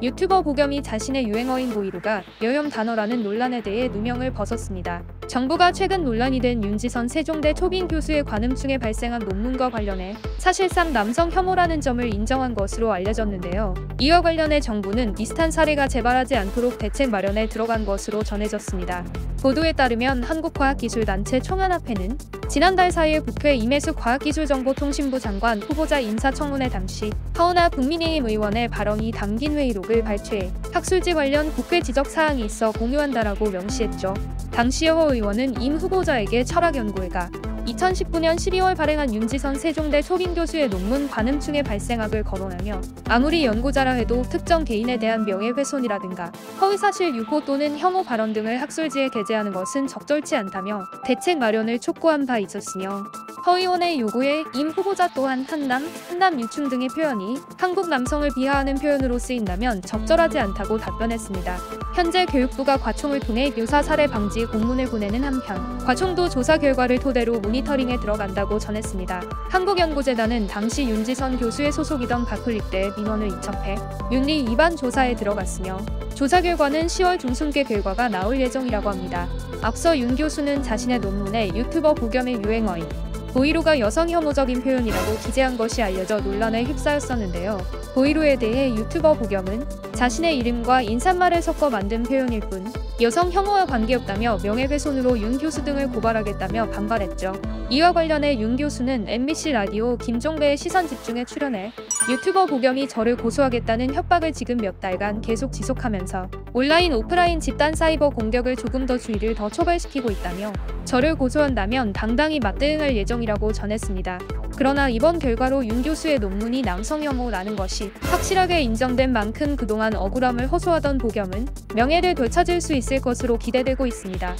유튜버 보겸이 자신의 유행어인 보이루가 여혐 단어라는 논란에 대해 누명을 벗었습니다. 정부가 최근 논란이 된 윤지선 세종대 초빙 교수의 관음증에 발생한 논문과 관련해 사실상 남성 혐오라는 점을 인정한 것으로 알려졌는데요. 이와 관련해 정부는 비슷한 사례가 재발하지 않도록 대책 마련에 들어간 것으로 전해졌습니다. 보도에 따르면 한국과학기술단체 총연합회는 지난달 4일 국회 임혜숙 과학기술정보통신부 장관 후보자 인사청문회 당시 하오나 국민의힘 의원의 발언이 담긴 회의 록을 발췌해 학술지 관련 국회 지적 사항이 있어 공유한다라고 명시했죠. 당시 여 의원은 임 후보자에게 철학연구회가 2019년 12월 발행한 윤지선 세종대 초빙 교수의 논문 관음증의 발생학을 거론하며 아무리 연구자라 해도 특정 개인에 대한 명예훼손이라든가 허위사실 유포 또는 혐오 발언 등을 학술지에 게재하는 것은 적절치 않다며 대책 마련을 촉구한 바 있었으며 허 의원의 요구에 임 후보자 또한 한남, 한남 유충 등의 표현이 한국 남성을 비하하는 표현으로 쓰인다면 적절하지 않다고 답변했습니다. 현재 교육부가 과총을 통해 유사 사례 방지 공문을 보내는 한편 과총도 조사 결과를 토대로 모니터링에 들어간다고 전했습니다. 한국연구재단은 당시 윤지선 교수의 소속이던 바클립대 민원을 이첩해 윤리 위반 조사에 들어갔으며 조사 결과는 10월 중순께 결과가 나올 예정이라고 합니다. 앞서 윤 교수는 자신의 논문에 유튜버 보겸의 유행어인 보이루가 여성 혐오적인 표현이라고 기재한 것이 알려져 논란에 휩싸였었는데요. 보이루에 대해 유튜버 보겸은 자신의 이름과 인사말을 섞어 만든 표현일 뿐 여성 혐오와 관계없다며 명예훼손으로 윤 교수 등을 고발하겠다며 반발했죠. 이와 관련해 윤 교수는 MBC 라디오 김종배의 시선 집중에 출연해 유튜버 보겸이 저를 고소하겠다는 협박을 지금 몇 달간 계속 지속하면서 온라인 오프라인 집단 사이버 공격을 조금 더 주의를 더 초발시키고 있다며 저를 고소한다면 당당히 맞대응할 예정이라고 전했습니다. 그러나 이번 결과로 윤 교수의 논문이 남성 혐오라는 것이 확실하게 인정된 만큼 그동안 억울함을 호소하던 보겸은 명예를 되찾을 수 있을 것으로 기대되고 있습니다.